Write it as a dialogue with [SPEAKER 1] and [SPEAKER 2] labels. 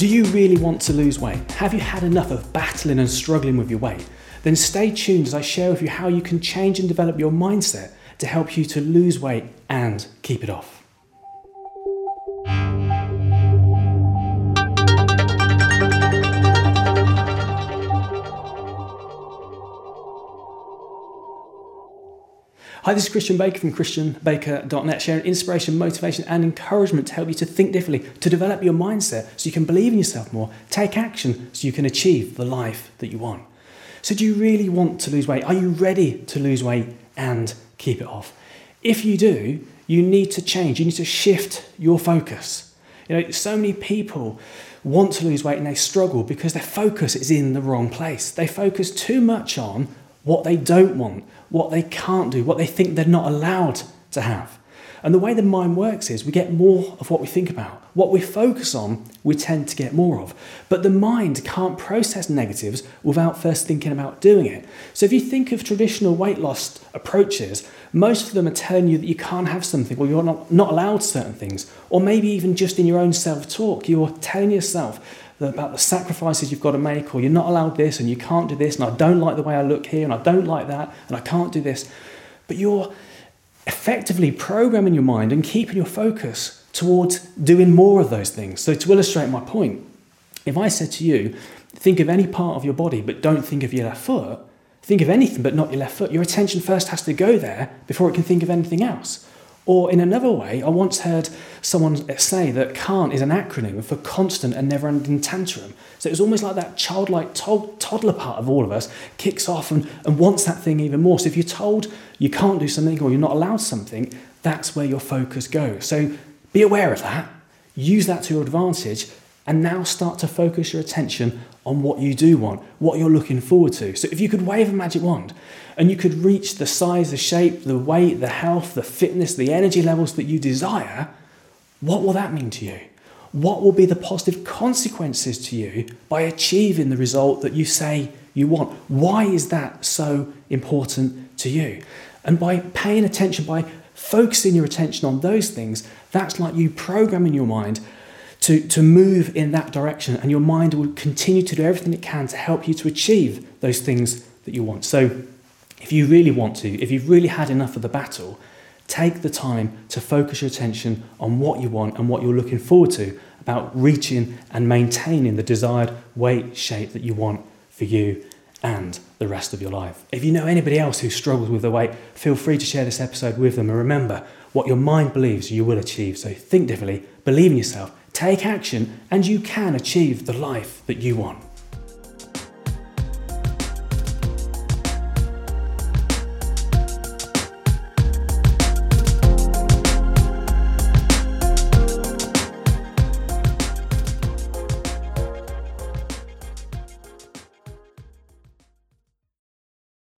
[SPEAKER 1] Do you really want to lose weight? Have you had enough of battling and struggling with your weight? Then stay tuned as I share with you how you can change and develop your mindset to help you to lose weight and keep it off. Hi, this is Christian Baker from ChristianBaker.net, sharing inspiration, motivation, and encouragement to help you to think differently, to develop your mindset so you can believe in yourself more, take action so you can achieve the life that you want. So, do you really want to lose weight? Are you ready to lose weight and keep it off? If you do, you need to change, you need to shift your focus. You know, so many people want to lose weight and they struggle because their focus is in the wrong place. They focus too much on what they don't want, what they can't do, what they think they're not allowed to have. And the way the mind works is we get more of what we think about. What we focus on, we tend to get more of. But the mind can't process negatives without first thinking about doing it. So if you think of traditional weight loss approaches, most of them are telling you that you can't have something or you're not, not allowed certain things. Or maybe even just in your own self talk, you're telling yourself about the sacrifices you've got to make, or you're not allowed this, and you can't do this, and I don't like the way I look here, and I don't like that, and I can't do this. But you're effectively programming your mind and keeping your focus towards doing more of those things. So, to illustrate my point, if I said to you, think of any part of your body, but don't think of your left foot, think of anything but not your left foot, your attention first has to go there before it can think of anything else. Or in another way, I once heard someone say that CAN't is an acronym for constant and never ending tantrum. So it's almost like that childlike toddler part of all of us kicks off and, and wants that thing even more. So if you're told you can't do something or you're not allowed something, that's where your focus goes. So be aware of that, use that to your advantage, and now start to focus your attention on what you do want, what you're looking forward to. So if you could wave a magic wand and you could reach the size, the shape, the weight, the health, the fitness, the energy levels that you desire, what will that mean to you? What will be the positive consequences to you by achieving the result that you say you want? Why is that so important to you? And by paying attention, by focusing your attention on those things, that's like you programming your mind to, to move in that direction, and your mind will continue to do everything it can to help you to achieve those things that you want. So, if you really want to, if you've really had enough of the battle, take the time to focus your attention on what you want and what you're looking forward to about reaching and maintaining the desired weight shape that you want for you and the rest of your life. If you know anybody else who struggles with their weight, feel free to share this episode with them. And remember, what your mind believes you will achieve. So think differently, believe in yourself, take action, and you can achieve the life that you want.